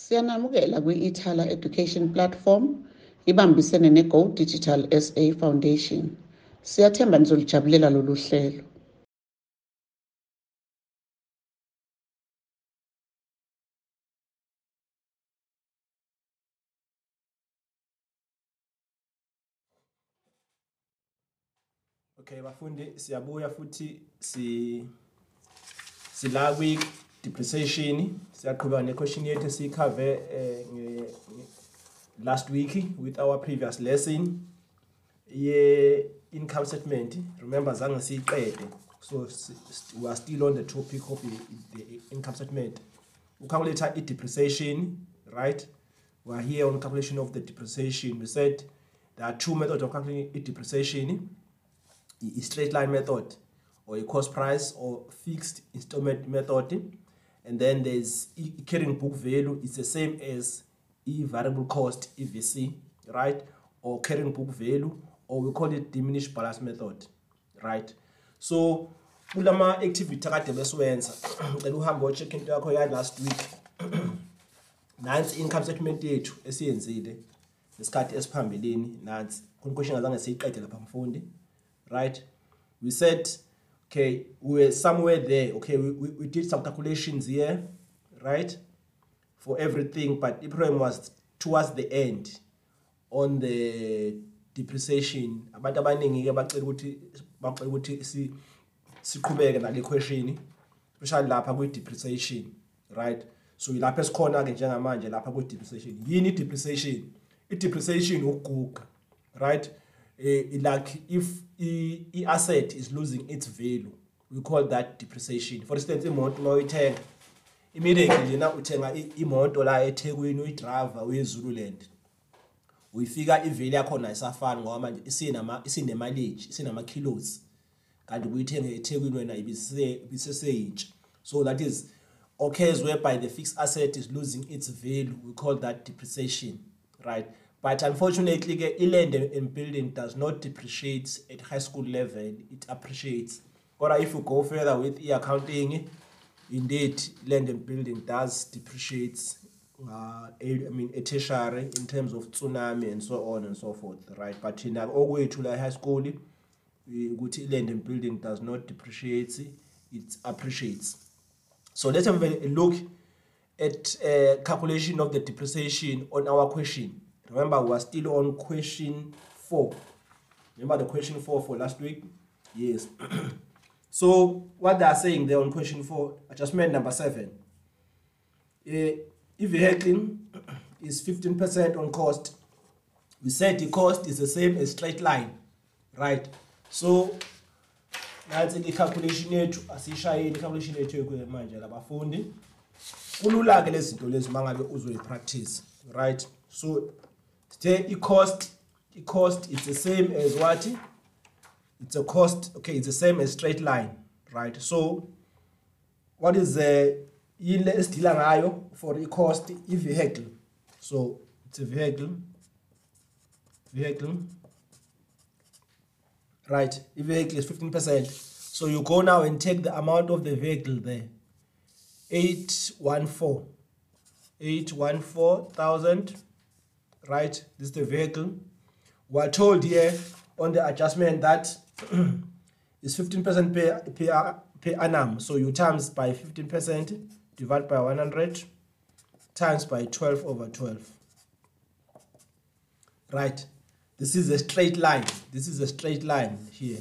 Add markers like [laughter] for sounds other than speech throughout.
Siyanamukela kwi-Ithala Education Platform ibambisene ne-Go Digital SA Foundation. Siyathemba nizolijabulela lolu hlelo. Okay bafundi siyabuya futhi si sila kwi depreciation. Siyaqhubeka ne question yethu sikhave eh, last week with our previous lesson. Ye income statement remember zange siyiqede. So we are still on the topic of the, income statement. Ucalculate i depreciation right? We are here on calculation of the depreciation. We said there are two methods of calculating depreciation i- straight line method or a cost price or fixed installment method and then there's carrying book value it's the same as e variable cost evc right? Or carrying book value or we call it diminished balance method right? So kulama activity akade besiwenza [clears throat] ngicela uhambe ucheck into yakho ya last week. [clears throat] Nansi income statement yethu esiyenzile ngesikhathi esiphambilini nansi. Khona question azange siyiqede lapha mfundi right? We said okay we were somewhere there. Okay we, we, we did some calculations here right for everything but the problem was towards the end on the depreciation. Abantu abaningi ke bacela ukuthi bacela ukuthi si siqhubeke nale question especially lapha kwi depreciation right? So ilapha esikhona ke njengamanje lapha kwi depreciation yini i depreciation i depreciation ukuguga right? eh, like if i i asset is losing its value we call that depreciation. For instance imoto mawuyithenga immediately lena uthenga i- imoto la eThekwini uyidriver uyeZululand uyifika iveli yakhona ayisafani ngoba manje isinama isinemileage isinama kilos kanti kuyithenga eThekwini wena ibise ibiseseyintsha so that is occurs whereby the fixed asset is losing its value we call that depreciation right but unfortunately ke i-land and building does not depreciate at high school level it appreciates. Or if you go further with i-accounting indeed land and building does depreciate uh, I mean a tertiary in terms of tsunami and so on and so forth right? But in okwethu la high school ukuthi land and building does not depreciate it appreciates. So let's have a look at uh, calculation of the depreciation on our question remember we are still on question 4 remember the question 4 for last week? Yes. [clears throat] So what they are saying there on question 4 adjustment number 7 uh, if vehicle [clears throat] is 15% on cost. We said the cost is the same as straight line right? So nansi i-calculation yethu asiyishayeni i-calculation yethu manje labafundi. Kulula ke lezi zinto lezi mangabe uzoyi-practice right? So today i-cost i-cost is the same as what? It's a cost okay it's the same as straight line right? So what is the yini le esidila ngayo for i-cost i-vehicle so it's a vehicle vehicle right? I-vehicle is 15% so you go now and take the amount of the vehicle there. 814 814,000 right? This is the vehicle. We're told here on the adjustment that [clears throat] is 15% per, per, per annum. So you times by 15% divide by 100 times by 12 over 12 right? This is a straight line. This is a straight line here.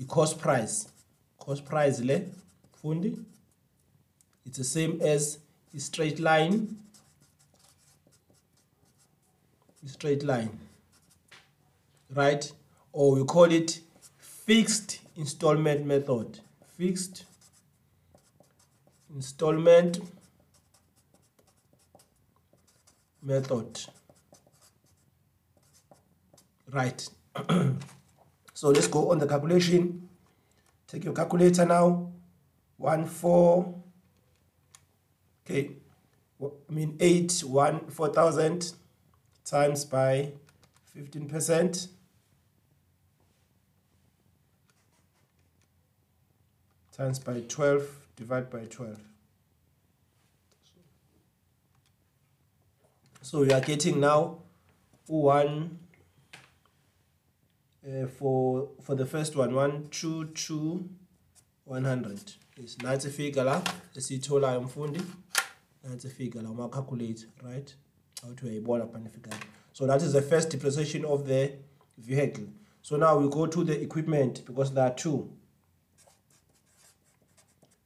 I cost price. Cost price le fundi? It's the same as a straight line a straight line right? Or we call it fixed installment method. Fixed installment method. Right. [clears throat] So let's go on the calculation. Take your calculator now. One four. Okay. I mean eight one four thousand times by 15 percent. Times by 12 divided by 12 so we are getting now one uh, for for the first one one two two 100 is nansi figure la esiyitholayo mfundi. Nansi figure la uma calculate right awuthi uyayibona phana figure so that is the first depreciation of the vehicle. So now we go to the equipment because there are two.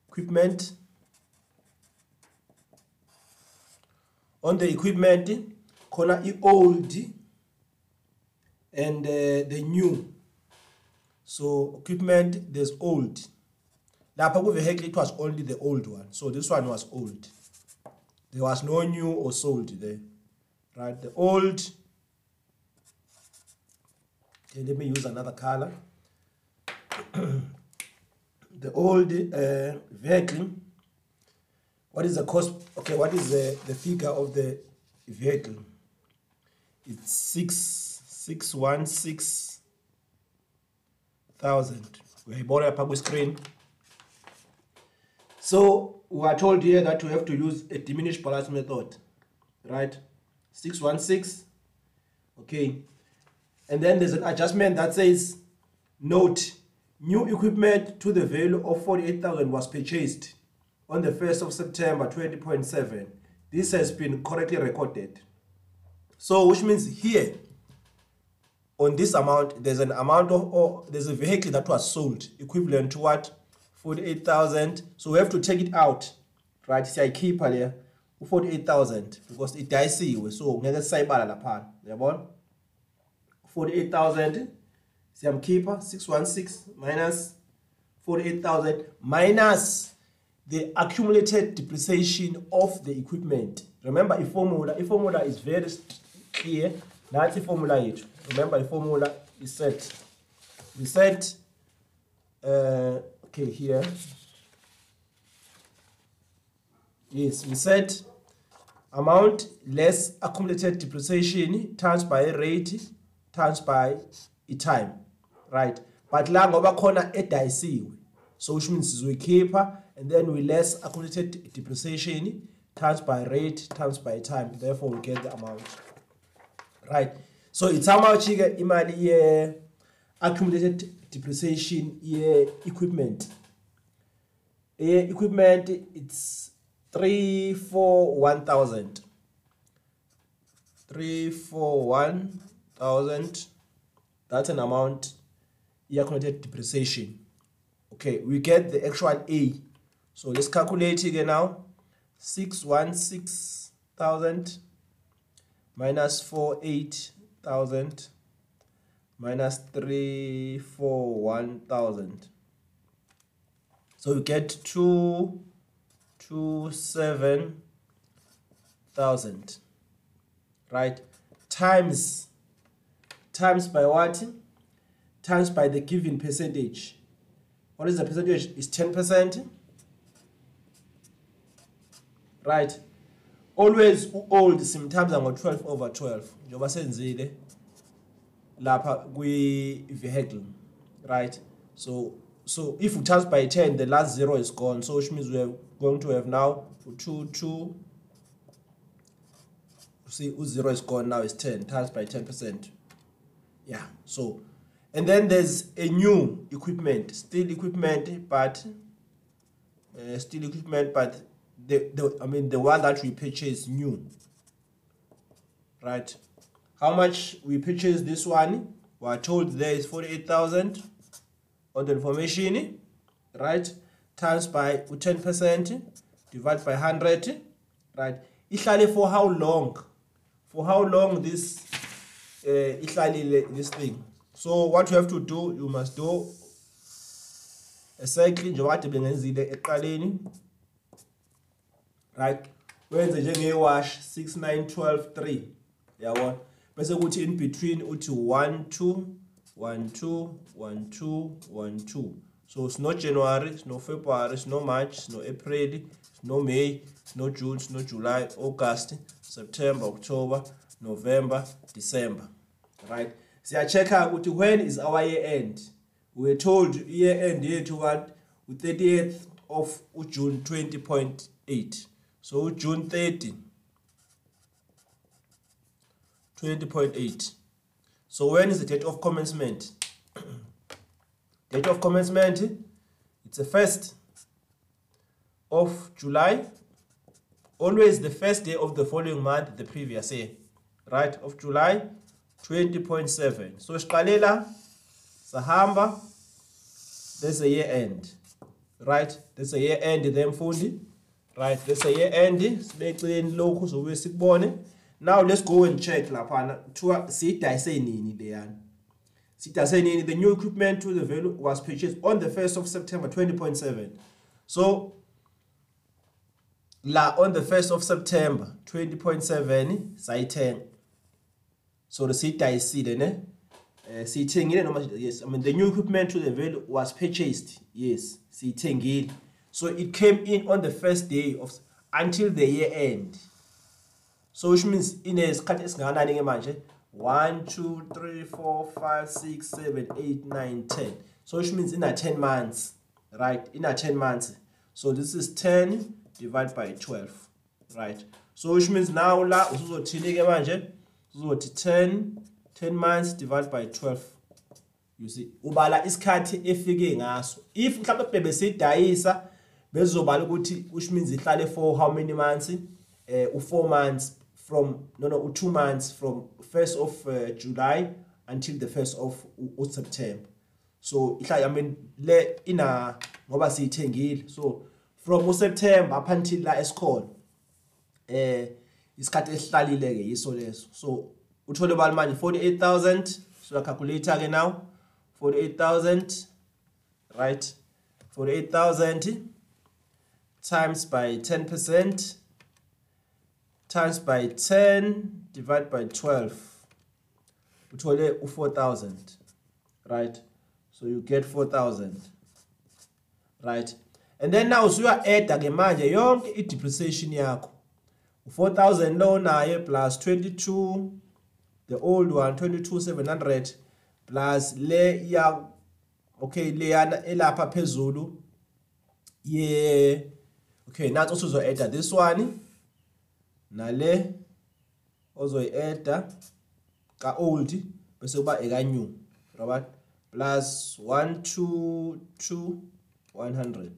Equipment. On the equipment khona i-old and uh, the new. So equipment there's old. Lapha ku-vehicle it was only the old one. So this one was old. There was no new or sold there right the old okay let me use another color. [clears throat] The old uh, vehicle what is the cost okay what is the, the figure of the vehicle it's six six one six thousand. Uyayibona lapha kwi-screen so we are told here that we have to use a diminished balance method right 616 okay. And then there's an adjustment that says note new equipment to the value of 48000 was purchased on the 1st of september 20.7 this has been correctly recorded. So which means here on this amount there's an amount of or there's a vehicle that was sold equivalent to what? 48000 so we have to take it out. Right? See, I keep leya u48000 because idayisiwe so ngeke sisayibala laphana uyabona? 48000 siyamkhipha 616 minus 48000 minus the accumulated depreciation of the equipment. Remember iformula iformula is very clear. Nathi iformula yethu remember iformula is set. We set uh, okay here. Yes we said amount less accumulated depreciation times by rate times by i-time right? But la ngoba khona edayisiwe so which means sizoyikhipha and then we less accumulated depreciation times by rate times by time therefore we get the amount right? So it's how much ke imali ye accumulated depreciation ye equipment. Ye equipment it's 341,000 341,000 that's an amount accumulated depreciation. Okay we get the actual a. So let's calculate again now. 616,000 minus four eight thousand minus three four one thousand. So we get 2 to 7,000 right? Times times by what? Times by the given percentage. What is the percentage? Is 10% right? Always old simtimes ngo-12 over 12 njengoba senzile lapha kwi-vehicle right? So so if we times by 10 the last zero is gone. So which means we are going to have now 2 2 see zero is gone now is 10 times by 10 percent. Yeah so and then there's a new equipment still equipment but uh, still equipment but the, the i mean the one that we purchased new. Right? How much we purchased this one? We are told there is 48000 on the information right times by 10 percent divided by 100 right? Ihlale for how long? For how long this uh, ihlalile this thing? So what you have to do you must do a cycle njengoba bengenzile eqaleni right? Wenze njenge-wash 6912 3 yabona bese kuthi in between uthi 1 2 1 2 1 2 1 2 so sino january sino february sino march sino april sino may sino june sino july august september october november december. Right? Siyachecka ukuthi when is our year end? We're told year end yethu what 30th of june 20.8 so june 30 20.8 so when is the date of commencement [clears throat] date of commencement it's the first of july. Always the first day of the following month the previous year. Right of july 20.7 so siqalela sahamba there's a year end. Right there's a year end then mfundi. Right there's a year end sibeceni lokhu sobuye sikubone. Now let's go and check laphana kuthiwa siyidayise nini leyana siyidayise nini the new equipment to the value was purchased on the 1st of september 20.7 so la on the 1st of september 20.7 sayithenga. So siyidayisile ne? Eh siyithengile noma yes i mean the new equipment to the value was purchased. Yes siyithengile. So it came in on the first day of until the year end. So which means inesikhathi esingakanani ke manje 1 2 3 4 5 6 7 8 9 10 so which means ina 10 months right? Ina 10 months. So this is 10 divided by 12 right? So which means now la usuzothini ke manje? Uzothi 10 10 months divided by 12 you see ubala isikhathi efike ngaso. If mhlawumbe bebe sidayisa bezobala ukuthi which means ihlale for how many months? Eh u4 months from no no u2 months from 1st of uh, July until the 1st of September. So ihlala i mean le ina ngoba siyithengile. So from uSeptember up until la esikhona eh isikhathi esihlalile ke yiso leso. So uthole bali manje 48000 so la calculator ke now 48000 right? 48000 times by 10% times by 10 divided by 12 uthole u4000 right? So you get 4000 right? And then now usuya add ke manje yonke i depreciation yakho u4000 lo naye plus 22 the old one 22700 plus le ya okay leyana elapha phezulu ye okay nathi usuzo add this one. Nale ozoyi-add ka old bese kuba eka new right plus 122 100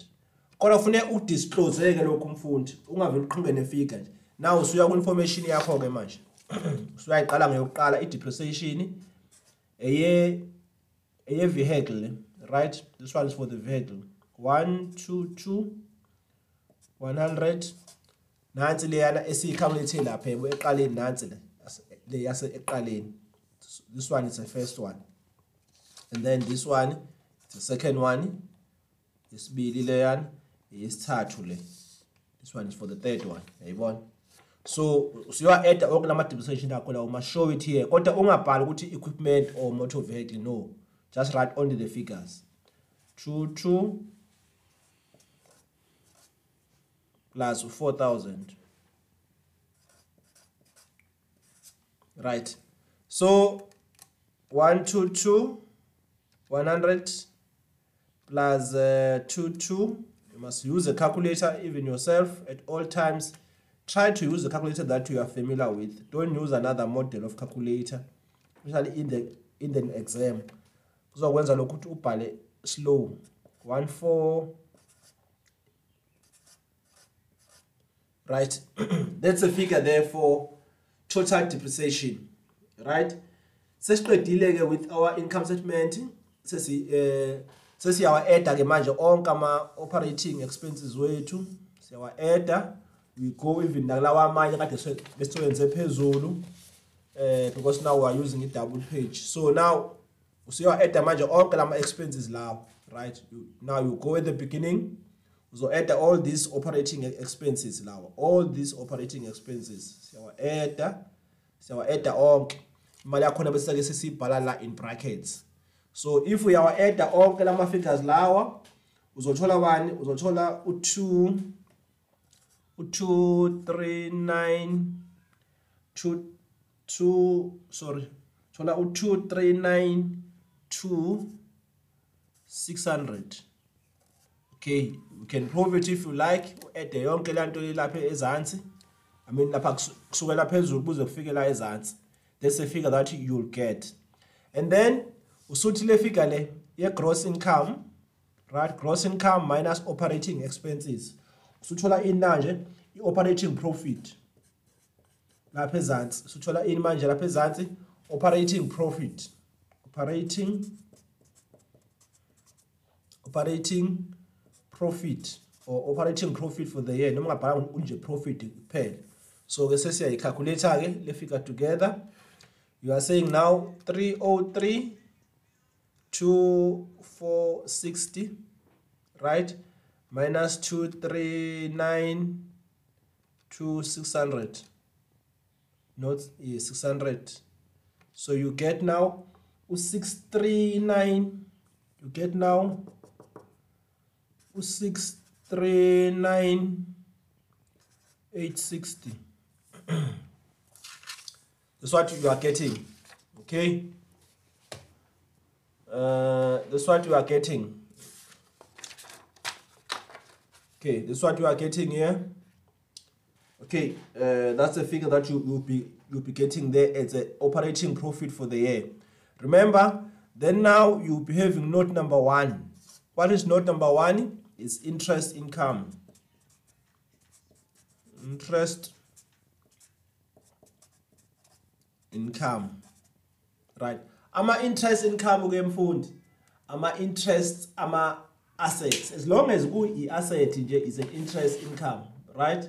kodwa kufuneka udisclose ke lokhu mfundi ungaveli uqhumbe nefigure nje. Now usuya ku information yakho ke manje [clears throat] usuyayiqala ngeyokuqala i depreciation eye eye vehicle right? This one is for the vehicle. 122 100 nansi leyana esiyicalculate lapha yebo eqaleni nansi le le yase eqaleni. This one is the first one. And then this one is the second one isibili leyana yesithathu le. This one is for the third one yayibona? So usuya add onke lama depreciation akho lawo ma show it here kodwa ungabhali ukuthi equipment or motor vehicle no. Just write only the figures. 22 plus 4000 right. So 122 100 plus uh, 22 you must use a calculator even yourself at all times. Try to use the calculator that you are familiar with. Don't use another model of calculator especially in the in the exam. Kuzokwenza lokhu ukuthi ubhale slow. 14 right? [clears throat] That's a figure there for total depreciation right? Sesiqedile ke with our income statement sesi eh sesiyawa add ke manje onke ama operating expenses wethu. Siyawa add we go even nakulawa amanye kade besiwenze phezulu eh because now we are using a double page so now usiyawa add manje onke lama expenses lawo right? You, now you go at the beginning uzo add all these operating expenses lawa all these operating expenses. Siyawa add siyawa add onke. Imali yakho bese ke sesibhala la in brackets. So if uyawa add onke lama figures lawa uzothola bani uzothola u2 u239 2 2 sorry thola u2392 600 okay you can prove it if you like add yonke lanto lapha ezantsi i mean lapha kusukela phezulu kuze kufike la ezantsi that's the figure that you'll get. And then usuthi le figure le ye gross income right? Gross income minus operating expenses. Usuthola ini manje i-operating profit. Lapha ezansi. Usuthola ini manje lapha ezansi operating profit. Operating operating profit or operating profit for the year noma ngabhala unje profit kuphela. So ke sesiyayicalculate ke le figure together. You are saying now 303 to 460 right? Minus 239 to 600 not yeah, 600 so you get now 639 you get now 639 860 [clears throat] that's what you are getting okay? Uh, that's what you are getting. Okay this is what you are getting here. Okay uh, that's the figure that you will be you'll be getting there as an operating profit for the year. Remember then now you'll be having note number one. What is note number one is interest income. Interest income. Right. Ama interest income ke mfundi ama interest ama assets as long as ku i asset nje is an interest income right?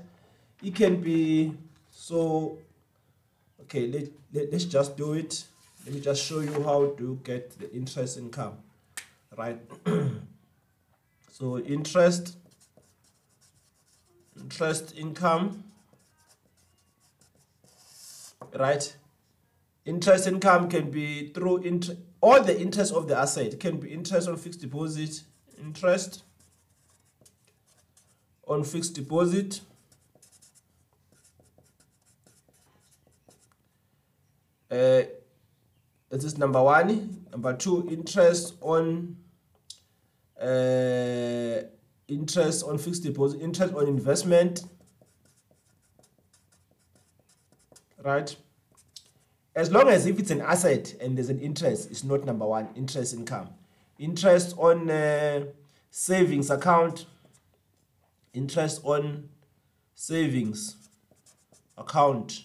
It can be so okay let, let, let's just do it. Let me just show you how to get the interest income right [clears throat] so interest interest income right? Interest income can be through interest all the interest of the asset it can be interest on fixed deposit interest on fixed deposit uh, this is number one. Number two interest on uh, interest on fixed deposit interest on investment right? As long as if it's an asset and there's an interest it's not number one interest income. Interest on uh, savings account interest on savings account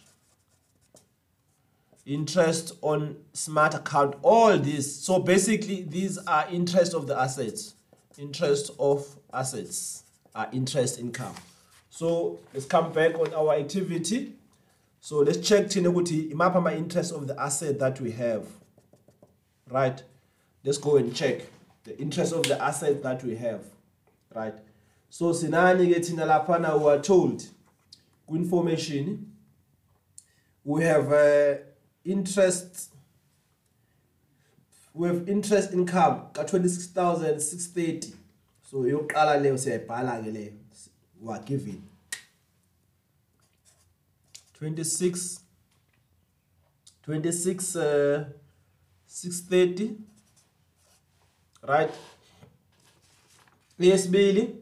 interest on smart account all these so basically these are interest of the assets interest of assets are interest income. So let's come back on our activity. So let's check thina map imaphi ama-interest of the asset that we have. Right? Let's go and check the interest of the asset that we have. Right? So sinani ke thina laphana we are told ku-information we have uh, interest we have interest income ka-26630 so yokuqala leyo siyayibhala ke leyo. We are given 26 26 uh, 630 right. Eyesibili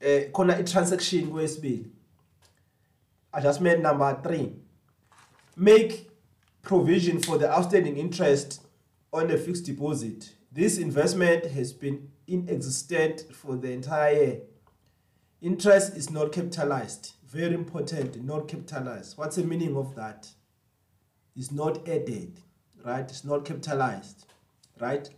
eh khona i-transaction kwesibili adjustment number 3 make provision for the outstanding interest on a fixed deposit. This investment has been inexistent for the entire year. Interest is not capitalized. Very important not capitalized. What's the meaning of that? Is not added right? It's not capitalized right?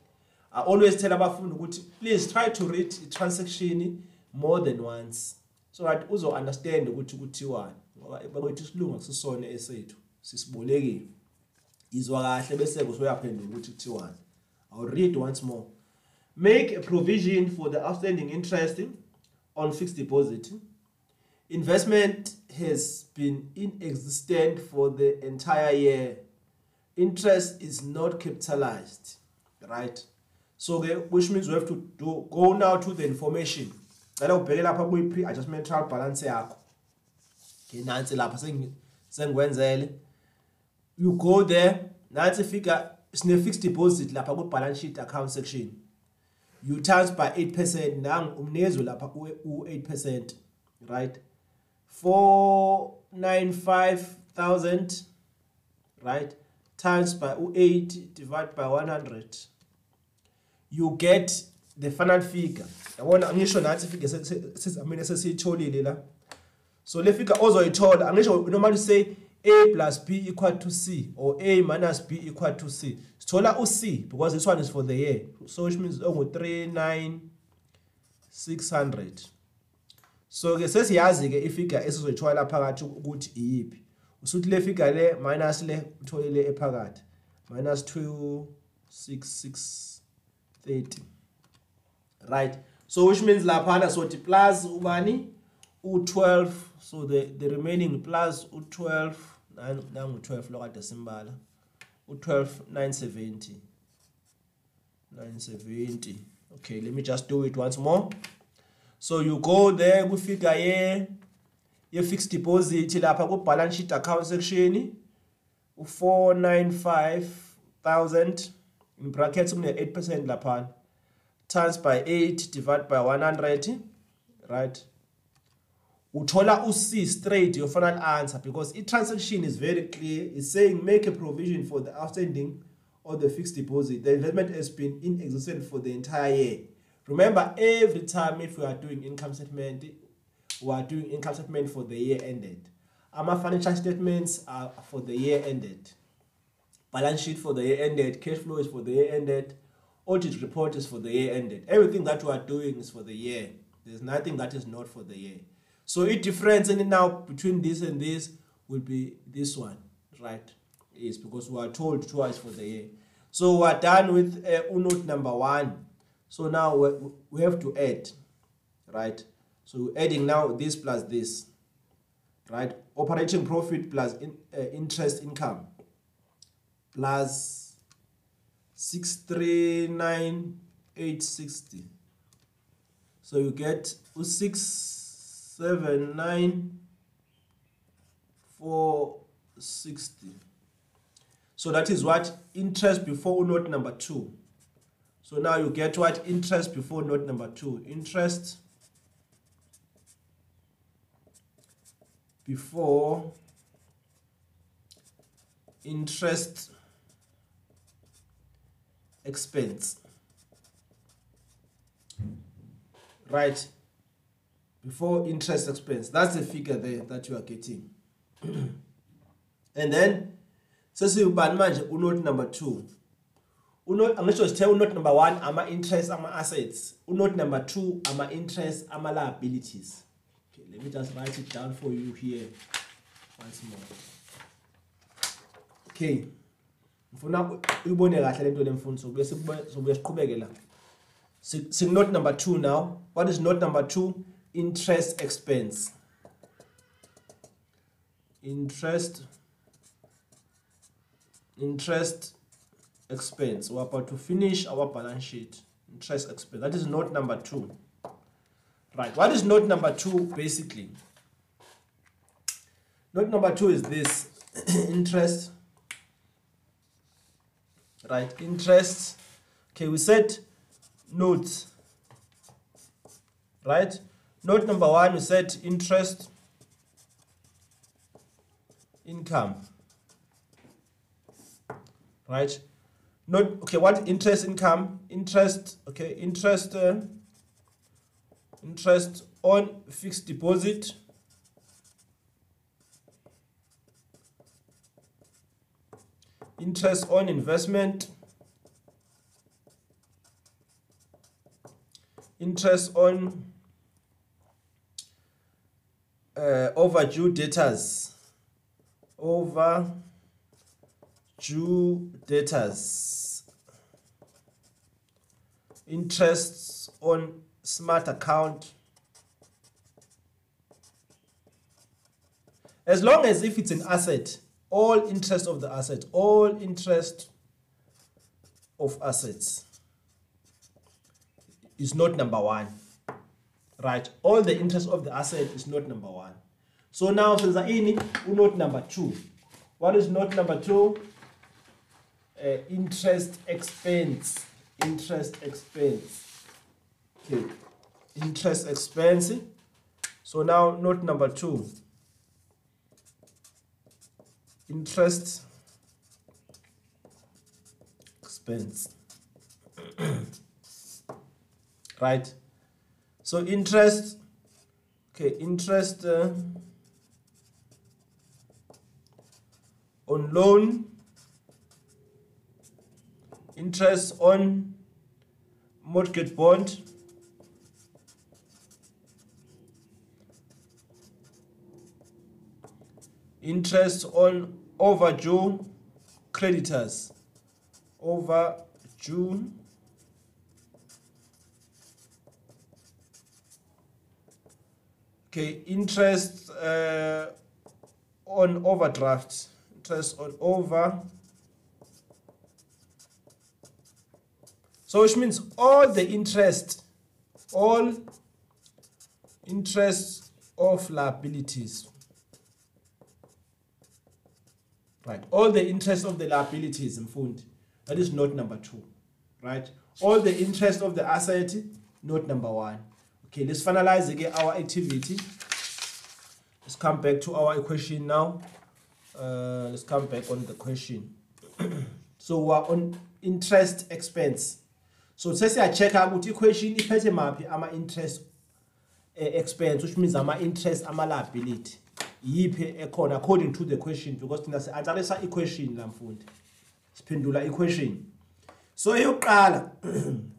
I always tell abafundi ukuthi please try to read i-transaction more than once so that uzo understand ukuthi kuthiwani. Ngoba bakwethu isilungu akusisona esethu sisibolekile izwa kahle bese usuyaphendula ukuthi kuthiwani. I'll read once more. Make a provision for the outstanding interest on fixed deposit. Investment has been inexistent for the entire year. Interest is not capitalized right? So ke which means we have to do go now to the information. Cela ubheke lapha kuyi pre adjustment trial balance yakho. Ke nansi lapha sengikwenzele you go there nansi figure sine fixed deposit lapha ku balance sheet account section. You times by 8% nang umnezo lapha u 8% right? 495000 right? Times by u8 divided by 100 you get the final figure. Yabona ngisho nathi ifigure sesizamene sesiyitholile la. So le figure ozoyithola angisho normally say a plus b equal to c or a minus b equal to c. Sithola u-c because this one is for the year. So which means ongu-3 9 600 so ke sesiyazi ke ifigure esizoyithola phakathi ukuthi iyiphi. Usuthi le figure le minus le uthole le ephakathi. Minus 2 6 6 30 right? So which means laphana sothi plus ubani? U12 so the the remaining plus u12 nangu 12 lokade simbala. U12 970 970 okay let me just do it once more. So you go there kwifigure ye ye fixed deposit lapha ku balance sheet account section u495000 in brackets kune 8% lapha times by 8 divided by 100 right? Uthola u-c straight your final answer because i-transaction is very clear. It's saying make a provision for the outstanding or the fixed deposit. The investment has been in existence for the entire year. Remember every time if we are doing income statement we are doing income statement for the year ended. Our financial statements are for the year ended. Balance sheet for the year ended cash flow is for the year ended audit report is for the year ended. Everything that we are doing is for the year. There's nothing that is not for the year so it difference and now between this and this will be this one right? Is because we are told twice for the year. So we're done with uh, note number one. So now we, we have to add right? So adding now this plus this right? Operating profit plus in, uh, interest income plus 639860 so you get 6 seven nine four sixty. So that is what interest before note number two. So now you get what interest before note number two. Interest before interest expense. Right before interest expense. That's the figure there that you are getting. [clears throat] And then sesibani manje? Unote number 2 unote angisho sithe unote number 1 ama interest ama assets unote number 2 ama interest ama liabilities okay let me just write it down for you here once more. Okay. Ngifuna uyibone kahle lento lemfundo bese sobuye siqhubeke la sing note number 2 now. What is note number 2 interest expense. Interest interest expense. We're about to finish our balance sheet. Interest expense. That is note number two. Right. What is note number two basically? Note number two is this. [coughs] Interest. Right. Interest. Okay we said notes. Right Note number one, we said interest income. Right? Note, okay, what interest income? Interest, okay, interest, uh, interest on fixed deposit. Interest on investment. Interest on uh, overdue debtors. Overdue debtors. Interests on smart account. As long as if it's an asset all interest of the asset all interest of assets is not number one right. All the interest of the asset is not number one. So now senza ini note number two. What is note number two? Uh, interest expense. Interest expense. Okay. Interest expense. So now note number two. Interest expense. [coughs] Right so interest okay interest uh, on loan interest on mortgage bond interest on overdue creditors. Overdue okay interest uh, on overdraft interest on over. So which means all the interest all interest of liabilities. Right all the interest of the liabilities in fund. that is note number 2 right all the interest of the asset note number 1 okay let's finalize again our activity. Let's come back to our equation now. Uh, let's come back on the question. [clears throat] So we're on interest expense. So sesiyachecka ukuthi equation iphethe maphi ama interest uh, expense which means ama interest ama liability yiphi ekhona according to the question? Because thina si-answerisa equation la mfundi siphendula equation. So eyokuqala [clears throat]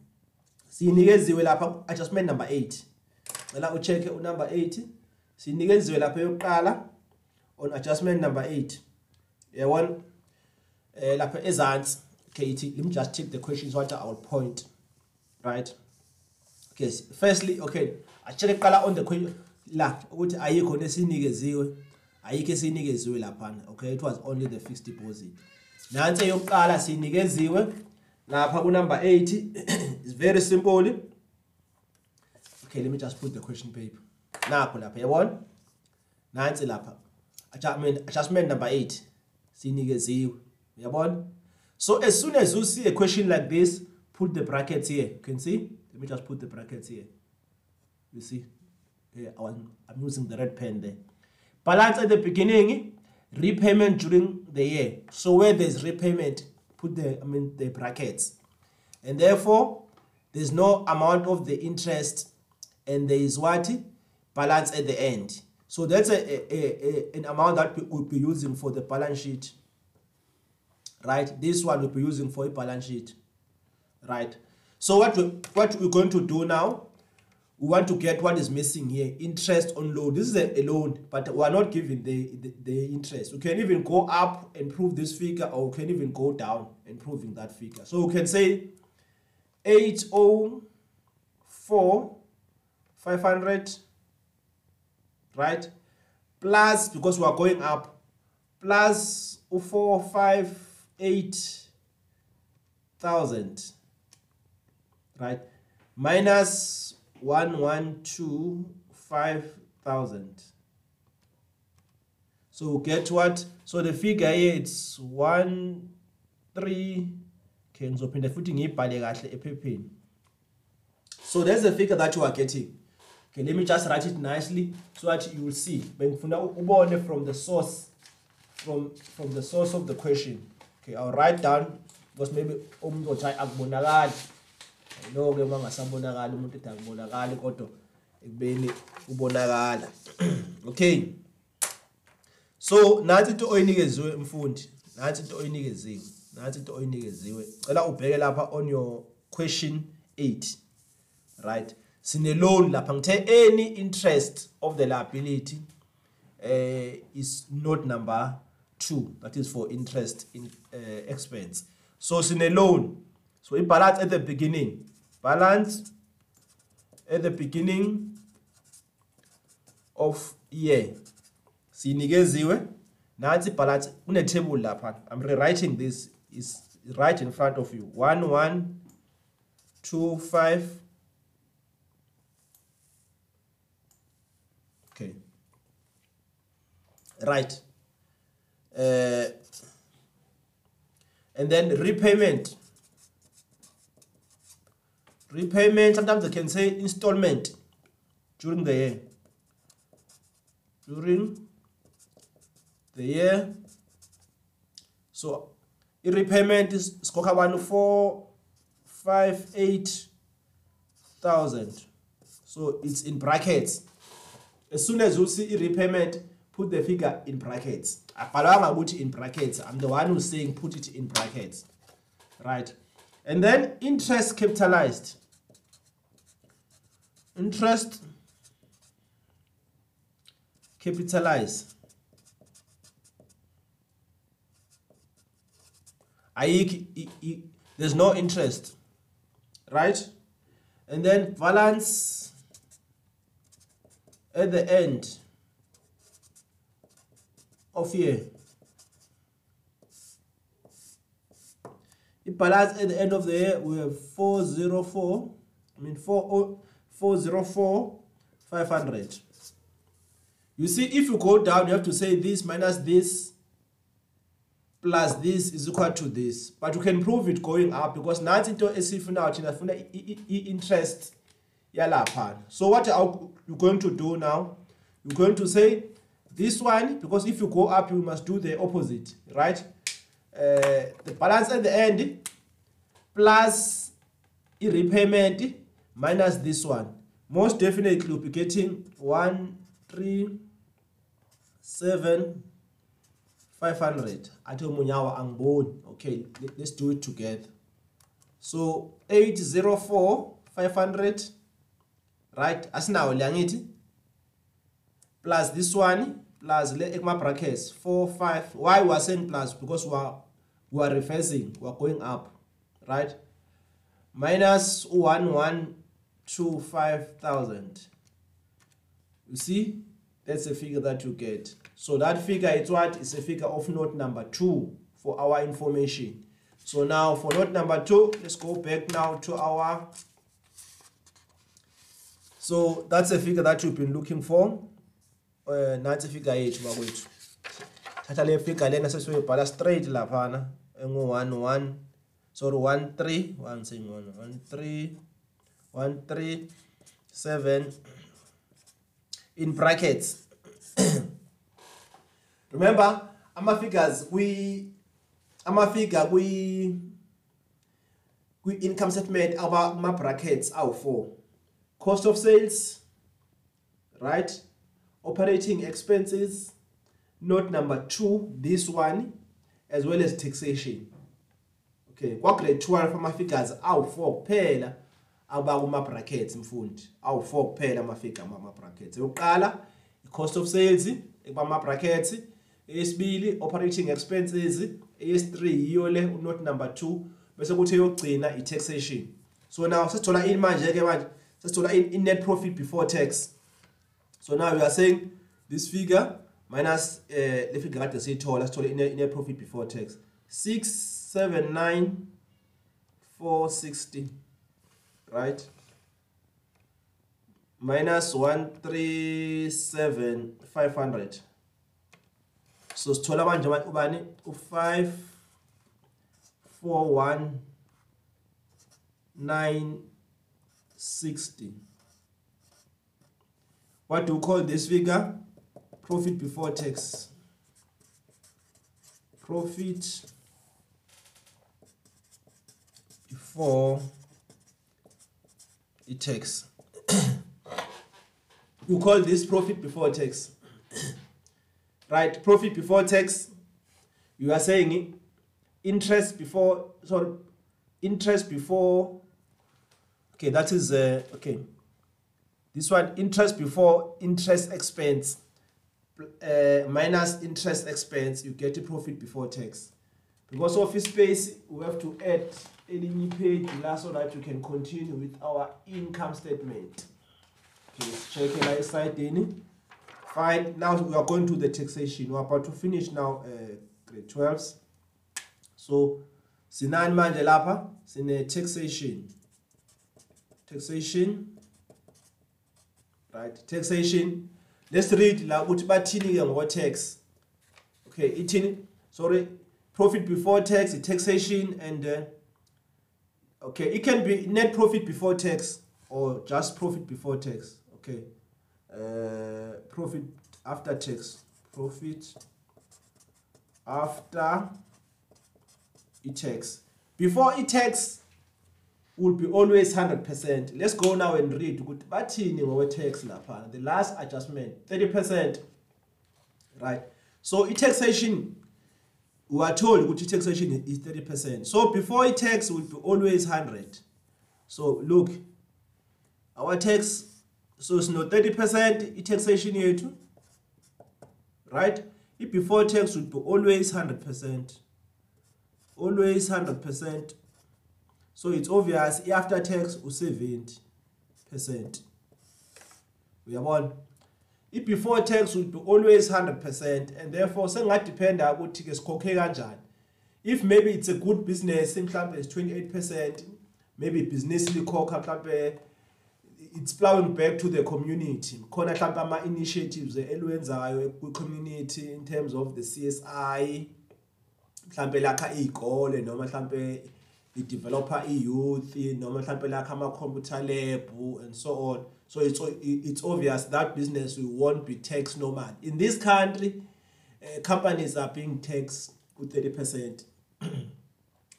siyinikeziwe lapha adjustment number 8 cela ucheck unumber 8 siyinikeziwe lapha eyokuqala on adjustment number 8 yabona eh lapha ezansi. Okay ithi let me just check the questions what I will point? Right? Okay firstly okay acheck eqala on the question la ukuthi ayikho nesinikeziwe ayikho esinikeziwe lapha okay? It was only the fixed deposit. Nansi eyokuqala sinikeziwe lapha ku number 8 is very simple. Okay let me just put the question paper. Nakho lapha yabona nansi lapha. Adjustment adjustment number 8 sinikeziwe uyabona so as soon as you see a question like this put the brackets here. You can see? Let me just put the brackets here. You see? Yeah, I'm using the red pen there. Balance at the beginning repayment during the year. So where there's repayment put the I mean the brackets. And therefore there's no amount of the interest and there is what? Balance at the end. So that's a, a, a, an amount that we will be using for the balance sheet. Right? This one we'll be using for a balance sheet. Right? So what we, what we're going to do now we want to get what is missing here interest on loan. This is a, a loan but we are not giving the, the, the interest. We can even go up and prove this figure or we can even go down and proving that figure. So we can say 804 500 right? Plus because we are going up plus 458,000 right? Minus 1125,000 so get what? So the figure here it's 1 3 okay ngizophinda futhi ngiyibhale kahle ephepheni. So there's a figure that you are getting. Okay let me just write it nicely so that you will see. Bengifuna ubone from the source from from the source of the question. Okay i'll write down because maybe umuntu othi akubonakali. No ke mangasabonakala umuntu ethi akubonakali kodwa ekubeni ubonakala. [clears throat] Okay. So nathi into oyinikeziwe mfundi nathi into oyinikeziwe nathi into oyinikeziwe cela ubheke lapha on your question 8 right? Sine loan lapha. Ngithe any interest of the liability uh, is note number 2 that is for interest in uh, expense. So sine loan so i-balance at the beginning. Balance at the beginning of year. Sinikeziwe. Nathi balance kune table lapha. I'm rewriting this is right in front of you. 1 1 2 5 okay. Right. Uh, and then repayment. Repayment sometimes they can say installment during the year. During the year. So i-repayment sikhokha abantu 458000 so it's in brackets. As soon as you see i-repayment put the figure in brackets. Abhalwanga ukuthi in brackets. I'm the one who's saying put it in brackets. Right. And then interest capitalized. Interest capitalize ayikho there's no interest right? And then balance at the end of year. The balance at the end of the year we have 404 i mean 4 404 500 you see if you go down you have to say this minus this plus this is equal to this. But you can prove it going up because nansi into esifunayo thina sifuna i-interest so what are you going to do now? You're going to say this one because if you go up you must do the opposite right? Uh, the balance at the end plus i-repayment minus this one. Most definitely you'll be getting 1 3 7 500 athi omunye awa angiboni okay let's do it together. So 804 500 right asinawo le angithi plus this one plus le ekuma brackets 4 5 why we are saying plus? Because we are we are reversing we are going up. Right? Minus 1125,000 you see that's a figure that you get. So that figure it's what? Is a figure of note number two for our information. So now for note number two let's go back now to our so that's a figure that you've been looking for. Uh, nansi figure yethu bakwethu. Thatha le figure lena sesiyoyibhala straight laphana engu-1 1 sorry 1 3 1 saying 1 1 3 1 3 7 in brackets. [clears throat] Remember ama-figures kwi ama-figure kwi kwi-income statement aba ma-brackets awu-4 cost of sales right? Operating expenses note number two this one as well as taxation. Okay kwa-grade 12 ama-figures awu-4 kuphela aba kuma-brackets mfundi. Awu-4 kuphela amafigure ama-brackets. Yokuqala i-cost of sales ekubama-brackets eyesibili operating expenses. Eyesi-3 yiyo le unote number 2 bese kuthi eyokugcina i-taxation. So now sesithola ini manje-ke manje sesithola i-net profit before tax. So now we are saying this figure minus uh, le figure kade siyithola sithole i-net profit before tax. 679 460 right? Minus 137 500 so sithola manje ubani? U5 41 960 what do you call this figure? Profit before tax. Profit before it takes. [coughs] you call this profit before tax. [coughs] Right profit before tax you are saying interest before sorry interest before okay that is uh, okay. This one interest before interest expense uh, minus interest expense you get a profit before tax. Because office space we have to add elinye page la so that you can continue with our income statement. Okay check la esayidini fine now we are going to the taxation. We're about to finish now uh, grade 12s so sinani manje lapha? Sine taxation. Taxation. Right taxation. Let's read la ukuthi bathini ke ngokwe tax? Okay ithini? Sorry profit before tax taxation and uh, okay it can be net profit before tax or just profit before tax okay? Uh, profit after tax profit after i-tax before i-tax will be always 100% let's go now and read ukuthi laphana the last adjustment 30% right? So i-taxation we are told ukuthi i-taxation is 30% so before i-tax will be always 100 so look our tax so sino 30% i-taxation yethu right? I-before tax will be always 100% always 100% so it's obvious i-after tax u-70 percent. Uyabona i-before tax would be always 100 percent and therefore sengingadependa ukuthi-ke sikhokhe kanjani. If maybe it's a good business mhlawumbe is 28 percent maybe ibhizinisi likhokha mhlawumbe it's plowing back to the community. Khona mhlawumbe ama-initiatives elwenzayo kwi-community in terms of the CSI mhlawumbe lakha iy'kole noma mhlawumbe i-developer i-youth noma mhlawumbe lakha ama-computer lab and so on so it's, it's obvious that business will won't be taxed normal in this country uh, companies are being taxed with 30 percent. [clears throat]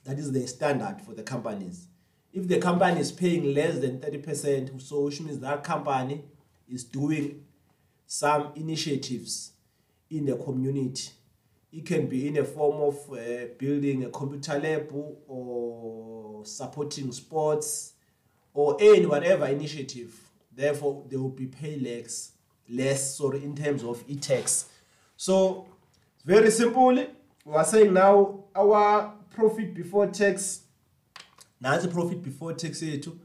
That is the standard for the companies. If the company is paying less than 30 percent so which means that company is doing some initiatives in the community. It can be in a form of uh, building a computer lab or supporting sports or any whatever initiative Therefore, they will be paid less, less sorry, in terms of e-tax. So, very simply, We are saying now our profit before tax, now nansi profit before tax yethu,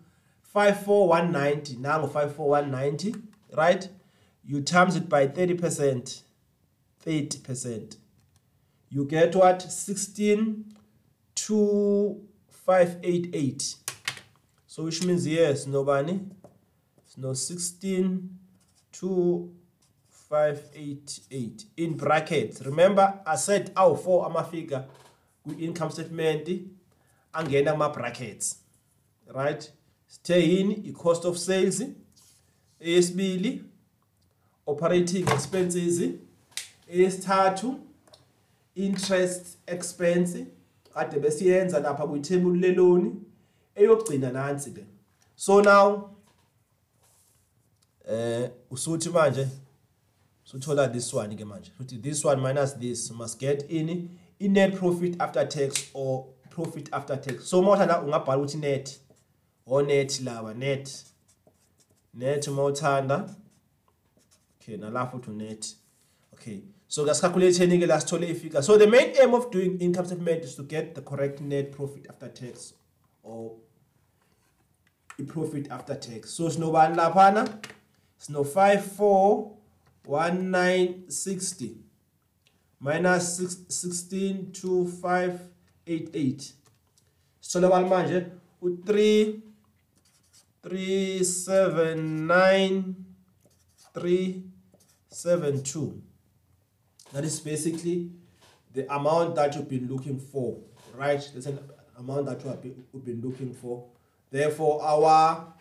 54190, Now, 54190, right? You times it by 30%, 30%. You get what? 16 to So which means yes, nobody. no-16258 in bracket remember asaid awu-4 amafika kwi-income statement angena kuma-brackets right? Sithe yini? I-cost of sales. Eyesibili operating expenses. Eyesithathu interest expense kade besiyenza lapha kwi-table leloni eyokugcina nansi ke so now eh usuthi manje suthola this one ke manje. Futhi this one minus this must get in i net profit after tax or profit after tax. So mawuthanda ungabhala ukuthi net or net lawa net net mawuthanda okay nala futhi net okay. So kasicalculate ke la sithole ifigure so the main aim of doing income statement is to get the correct net profit after tax or i-profit after tax. So sinobani laphana? Sino 541960 minus 16 to 588 sithola bani manje u3 379 372 that is basically the amount that you've been looking for right? That's an amount that you have been, you've been looking for. Therefore our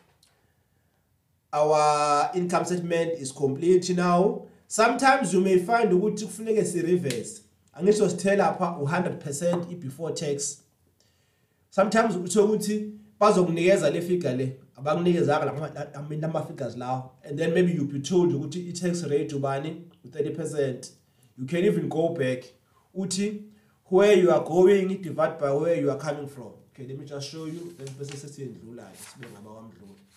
our income statement is complete now. Sometimes you may find ukuthi kufuneke si reverse angisho sithe lapha u100% i-before tax. Sometimes utho ukuthi bazokunikeza le figure le abakunikezanga lama figures lawo. And then maybe you be told ukuthi i-tax rate ubani? U30% you can even go back uthi where you are going divide by where you are coming from. Okay let me just show you. Bese sesiyendlula sibe ngabawamdlula I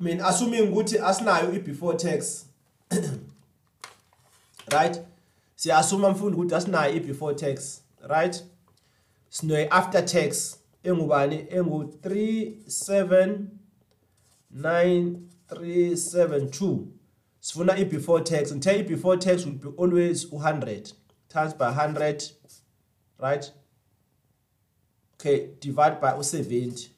mean assuming ukuthi asinayo i-before tax [clears throat] right? Siyasuma mfundi ukuthi asinayo i-before tax right? Sino i-after tax engubani? Engu 379372 sifuna i-before tax. Ngithe i-before tax will be always u100 times by 100 right? Okay divide by u70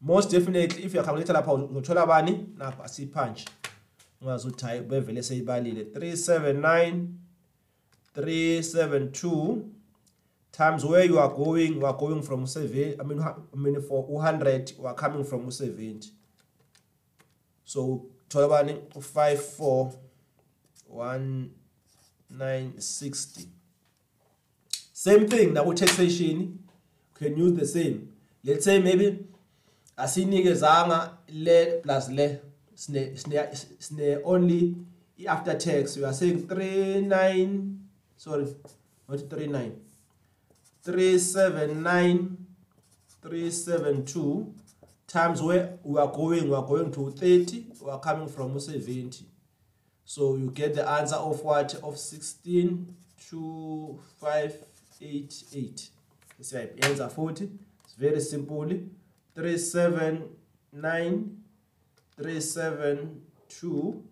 most definitely if uyacalculate lapha uzothola bani? Napha asiphanje ungazi ukuthi hayi bevele seyibalile. 379 372 times where you are going you are going from 7 I mean, I mean for 100 you are coming from 70 so thola bani? 54 1960 same thing naku taxation you can use the same. Let's say maybe asinikezanga le plus le. Sine sine sine only after tax. We are saying 39 sorry not 39 379 372 times where we are going we are going to 30 we are coming from 70 so you get the answer of what? Of 16 to 588 siyayenza futhi it's very simple 379 372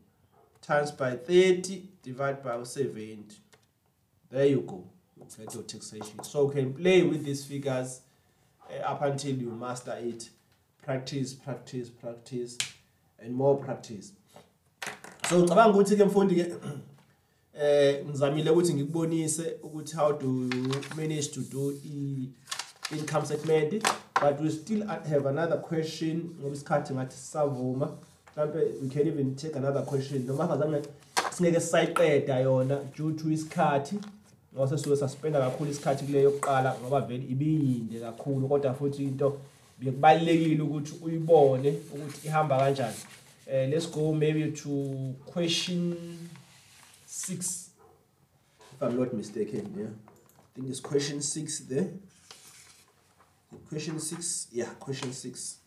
times by 30 divided by 70 there you go. Get your taxation. So you can play with these figures uh, up until you master it. Practice practice practice and more practice. So ngicabanga ukuthi ke mfundi ke [clears throat] eh ngizamile ukuthi ngikubonise ukuthi how do you manage to do i income statement but we still have another question. Ngoba isikhathi ngathi sisavuma. Mhlambe we can even take another question. Noma ngazange singeke sisayiqeda yona due to isikhathi. Ngoba sesuke saspenda kakhulu isikhathi kuleyo yokuqala ngoba vele ibiyinde kakhulu kodwa futhi into bekubalekile ukuthi uyibone ukuthi ihamba kanjani. Uh, let's go maybe to question 6 if i'm not mistaken yeah. I think it's question 6 there. Question 6 yeah question 6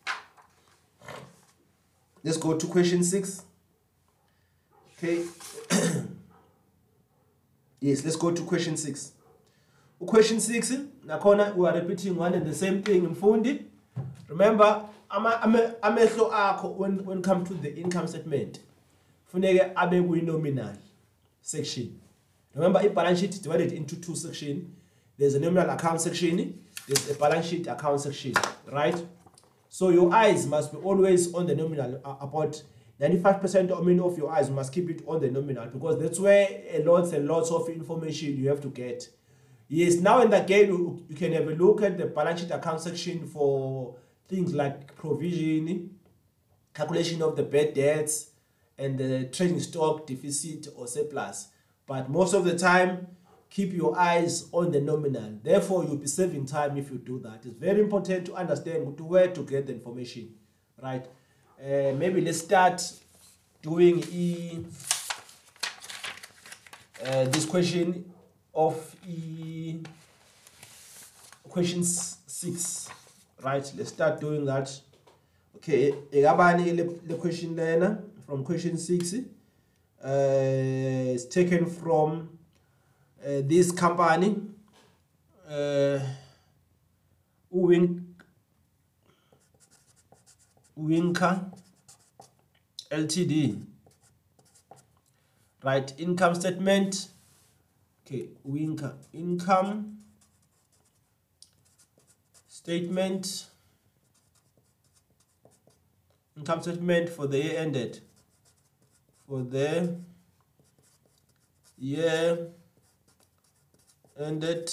let's go to question 6 okay. [coughs] Yes let's go to question 6 question 6 nakhona we are repeating one and the same thing mfundi. Remember amehlo akho when when come to the income statement funeke abe kuyi nominal section. Remember i balance sheet divided into two section there's a nominal account section. There's a balance sheet account section right? So your eyes must be always on the nominal uh, about 95% or many of your eyes must keep it on the nominal because that's where a lots and lots of information you have to get. Yes now and again you, you can have a look at the balance sheet account section for things like provision, calculation of the bad debts, and the trading stock deficit or surplus. But most of the time, keep your eyes on the nominal. Therefore, you'll be saving time if you do that. It's very important to understand where to get the information, right? Uh, maybe let's start doing e, uh, this question of e, questions 6 right let's start doing that okay le question lena from question 6 uh, it's taken from uh, this company uh, Uwin Winka Ltd. Right income statement. Okay Winka income statement. Income statement for the year ended. For the year ended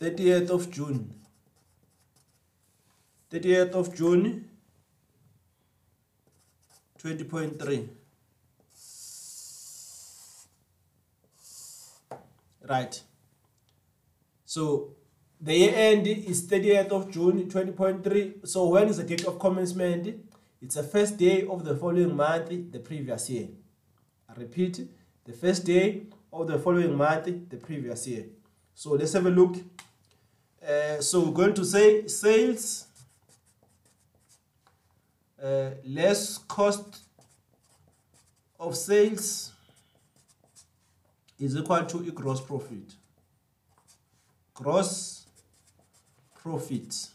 30th of June 30th of June 20.3 right so the year end is 30th of June 20.3. So when is the date of commencement? It's the first day of the following month, the previous year. I repeat, the first day of the following month, the previous year. So let's have a look. Uh, so we're going to say sales uh, less cost of sales is equal to gross profit gross profit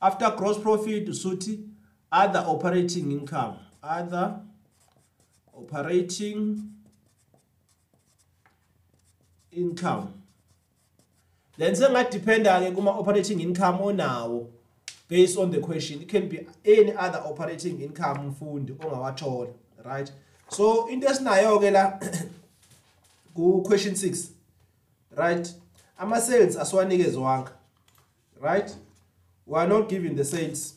after gross profit usuthi other operating income other operating income. Then sengadependa ke kuma operating income onawo based on the question it can be any other operating income mfundi ongawathola right? So into esinayo ke la [coughs] ku question 6 right? Ama-sales asiwanikezwanga right? We are not given the sales.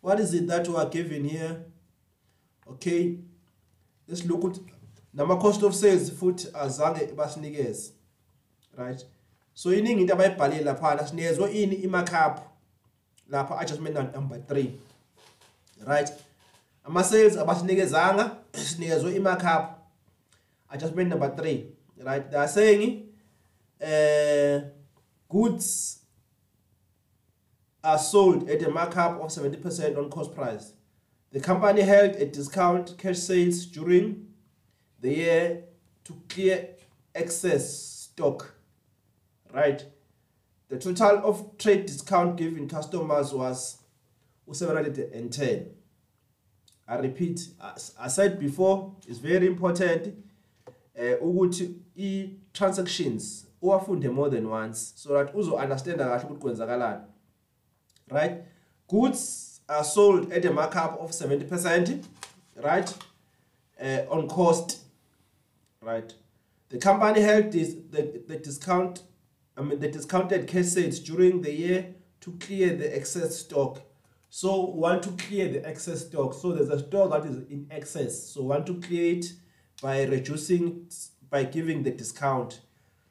What is it that we are given here? Okay let's look at nama cost of sales futhi azange basinikeze right? So iningi into abayibhalile lapha sinikezwe ini imarkup lapha adjustment number 3 right? Ama sales abasinikezanga [clears throat] sinikezwe imarkup adjustment number 3 right? They are saying uh goods are sold at a markup of 70% on cost price. The company held a discount cash sales during the year to clear excess stock right? The total of trade discount given customers was 710 i repeat as i said before it's very important eh ukuthi i transactions uwafunde more than once so that uzo understand kahle ukuthi kwenzakalani right? Goods are sold at a markup of 70% right uh, on cost. Right? The company held this the, the discount i mean the discounted cash sales during the year to clear the excess stock. So we want to clear the excess stock. So there's a stock that is in excess. So we want to clear it by reducing by giving the discount.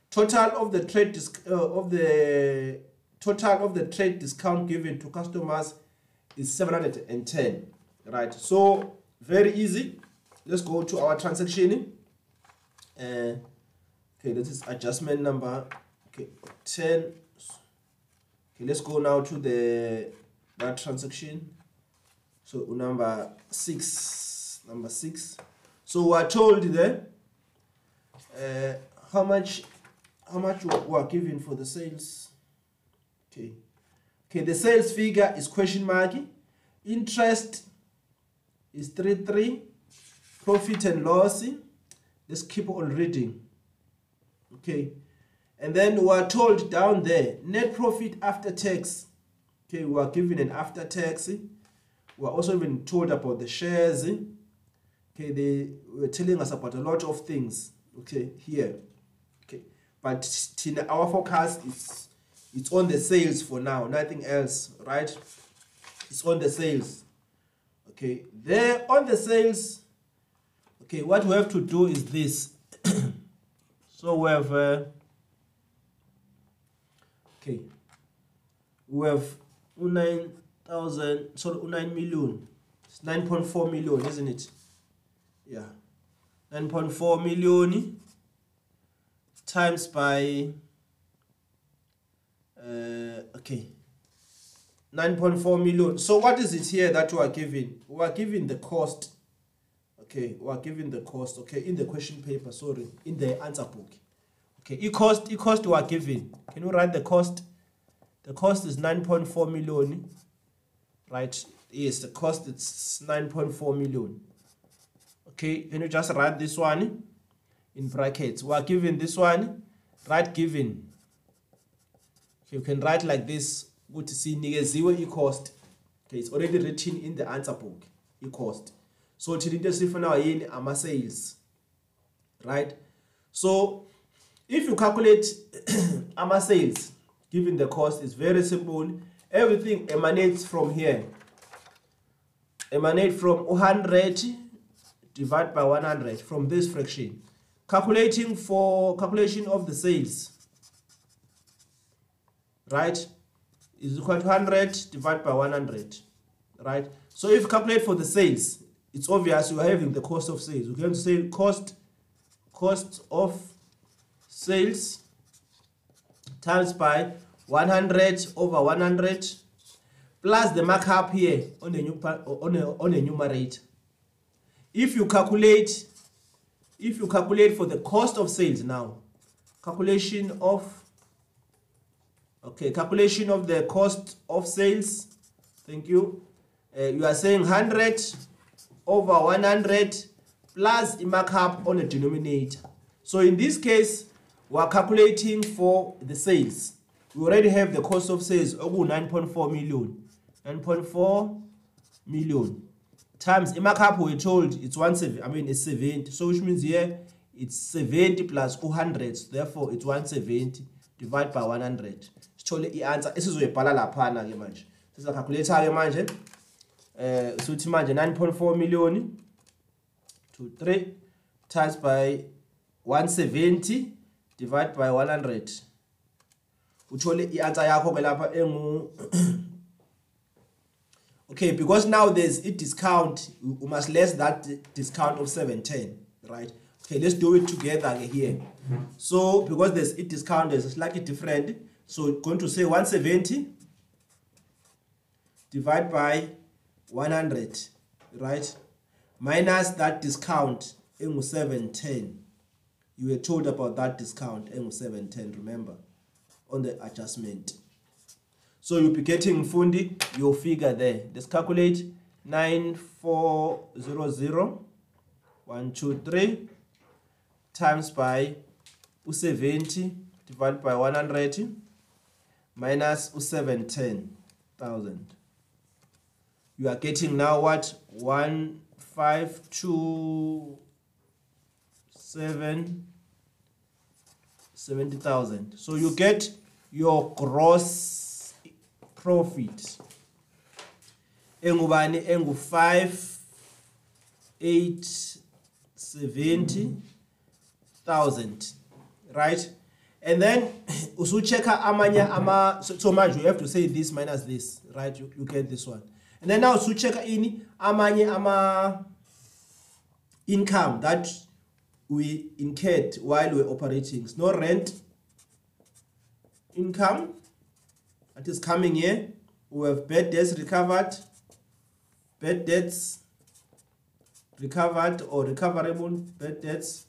Total of the trade uh, of the total of the trade discount given to customers is 710 right? So very easy. Let's go to our transaction uh, okay this is adjustment number. Okay 10 okay let's go now to the that transaction. So number six number six. So we are told there uh, how much how much we are given for the sales. Okay. Okay the sales figure is question mark. Interest is 33 profit and loss let's keep on reading. Okay? And then we are told down there net profit after tax. Okay we are given an after tax. We are also even told about the shares. Okay they were telling us about a lot of things. Okay here. Okay but in our forecast is it's on the sales for now nothing else right? It's on the sales. Okay there on the sales okay what we have to do is this. [coughs] So we have uh, okay. We have 9000 sorry 9 million. It's 9.4 million isn't it? Yeah. 9.4 million times by uh, okay. 9.4 million. So what is it here that we are given we are given the cost okay we are given the cost okay in the question paper sorry in the answer book. Okay e cost e cost we are given can you write the cost? The cost is 9.4 million right? Yes the cost it's 9.4 million. Okay can you just write this one in brackets? We are given this one right given you can write like this ukuthi zero i-cost. Okay it's already written in the answer book i-cost so thina into esifunayo yini ama-sales right? So if you calculate [clears throat] ama-sales given the cost is very simple. Everything emanates from here. Emanate from 100 divide by 100 from this fraction. Calculating for calculation of the sales right is equal to 100 divided by 100 right? So if you calculate for the sales it's obvious you are having the cost of sales. Going to say cost cost of sales times by 100 over 100 plus the markup here on the new on a, on a numerator. If you calculate if you calculate for the cost of sales now calculation of okay calculation of the cost of sales thank you uh, you are saying 100 over 100 plus the markup on the denominator. So in this case we are calculating for the sales. We already have the cost of sales oku 9.4 million. 9.4 million. Times imarkup we're told it's 170 i mean it's 70 so which means here it's 70 plus 200 so therefore it's 170 divided by 100 sithole i-answer esizoyibhala laphana ke manje. Sizacalculate ke manje eh suthi manje 9.4 million to 3 times by 170 divide by 100 uthole yakho ke lapha engu [clears throat] okay because now there's a discount you must less that discount of 710 right? Okay let's do it together here. So because there's a discount there's slightly different. So going to say 170 divide by 100 right? Minus that discount engu 710 you were told about that discount engu 710 remember? On the adjustment. So you'll be getting fundi your figure there. Let's calculate 9400 123 times by u70 divided by 100 minus u710000 you are getting now what? 1527 70000 so you get your gross profit. Engubani? Engu 5 8 70 thousand. Right? And then [coughs] usuchecka amanye ama so, so manje you have to say this minus this right? You, you get this one and then now usuchecka ini amanye ama income that we incurred while we're operating. No rent income that is coming here. We have bad debts recovered bad debts recovered or recoverable bad debts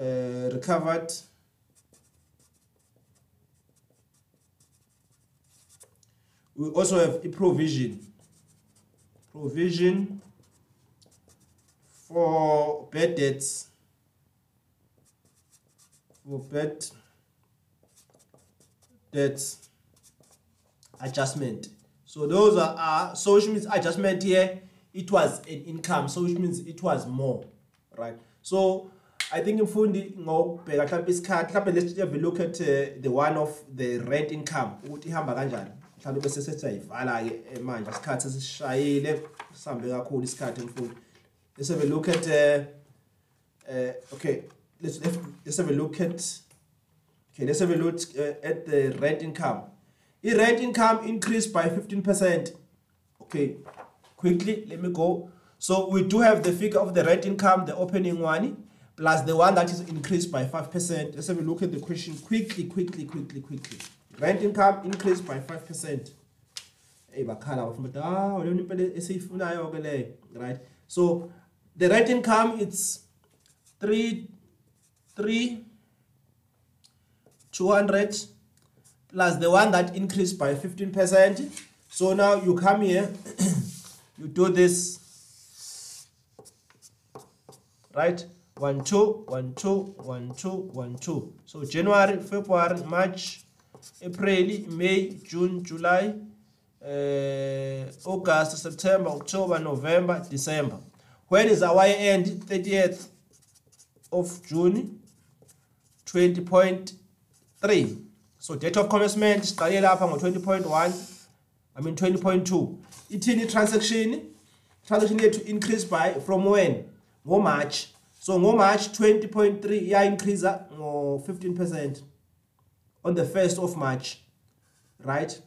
uh, recovered we also have a provision. Provision for bad debts. For bad debts. Adjustment. So those are, are so which means adjustment here it was an income so which means it was more right? So i think isikhathi mhlawumbe let's have a look at uh, the one of the rent income ukuthi ihamba kanjani mhlawumbe bese sethi ayivala-ke manje isikhathi sesishayile sihambe kakhulu isikhathi mfundi let's have a look at uh, uh, okay let's, let's have a look at okay let's have a look uh, at the rent income i-rent income increased by 15 percent okay quickly let me go so we do have the figure of the rent income the opening one plus the one that is increased by 5%. Let's have a look at the question quickly, quickly, quickly, quickly. Rent income increased by 5%. Hey, bakhala bafuna ah right? So the rent income it's 3 3 200 plus the one that increased by 15% so now you come here [coughs] you do this right? One two one two one two one two. So january february march april may june july uh, august september october november december. When is our end 30th of june 20.3 so date of commencement siqale lapha ngo-20.1 i mean 20.2 ithini transaction transaction yethu increase by from when? Ngomarch. So ngomarch 20.3 iya-increase ngo-15 on the 1st of march right?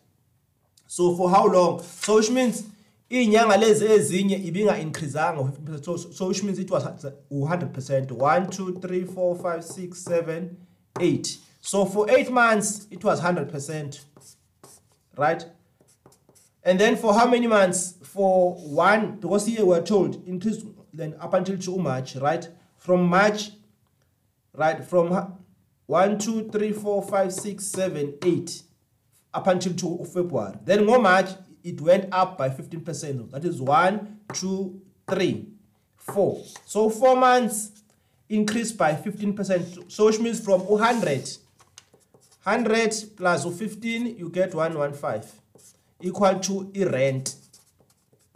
So for how long? So which means iy'nyanga lezi ezinye ibinga-increasanga ngo-15 so, so which means it was 100 percent. 1 2 3 4 5 6 7 8 so for 8 months it was 100 percent right? And then for how many months? For one because here we're told increase then up until 2 march right? From march right from 1 2 3 4 5 6 7 8 up until to february. Then go march it went up by 15 percent. That is 1 2 3 4 so four months increased by 15 percent. So which means from 100 100 plus 15 you get 115 equal to i-rent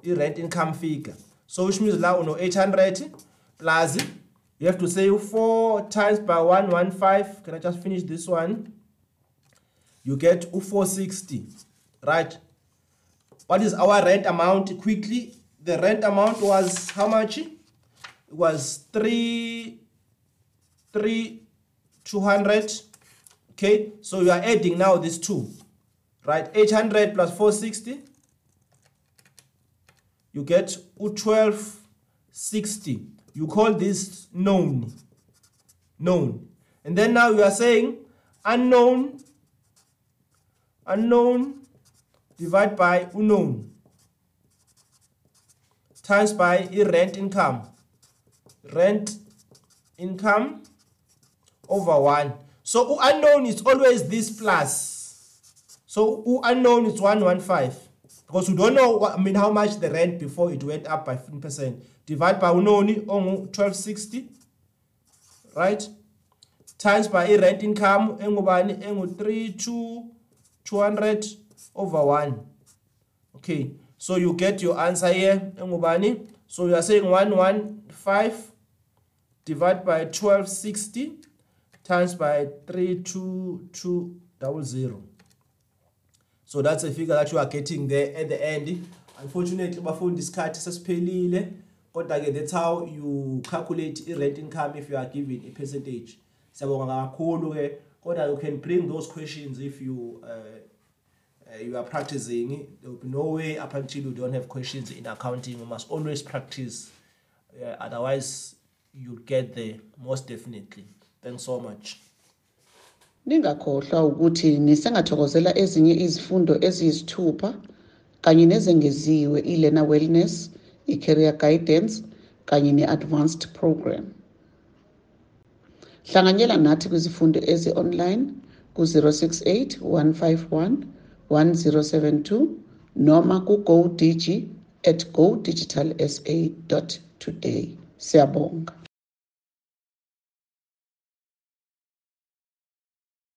i-rent income figure. So which means uno 800 plus you have to say 4 times by 115 can i just finish this one? You get 460 right. What is our rent amount? Quickly the rent amount was how much? It was 3 3 200 okay so you are adding now these two. Right 800 plus 460 you get 1260 you call this known. Known. And then now you are saying unknown. Unknown divide by unknown. Times by rent income. Rent income over 1 so unknown is always this plus. So unknown is 115 because we don't know what, I mean how much the rent before it went up by 15% divide by unoni on 1260 right? Times by i-rent income engubani engu-3 2 200 over 1 okay so you get your answer here engubani so you are saying 115 divide by 1260 times by 32200 so that's a figure that you are getting there at the end. Unfortunately bafundi isikhathi sesiphelile kodwa ke that's how you calculate i-rent income if you are given a percentage. Siyabonga kakhulu ke kodwa you can bring those questions if you uh, uh, you are practicing. There will be no way up until you don't have questions in accounting. You must always practice. Uh, otherwise you'll get there most definitely. Thanks so much. Ningakhohlwa ukuthi nisengathokozela ezinye izifundo eziyisithupha kanye nezengeziwe i-Learner Wellness, i-Career Guidance kanye ne-Advanced Program. Hlanganyela nathi kwizifundo ezi-online ku-068 151 1072 noma ku-GoDigi at godigitalsa.today. Siyabonga.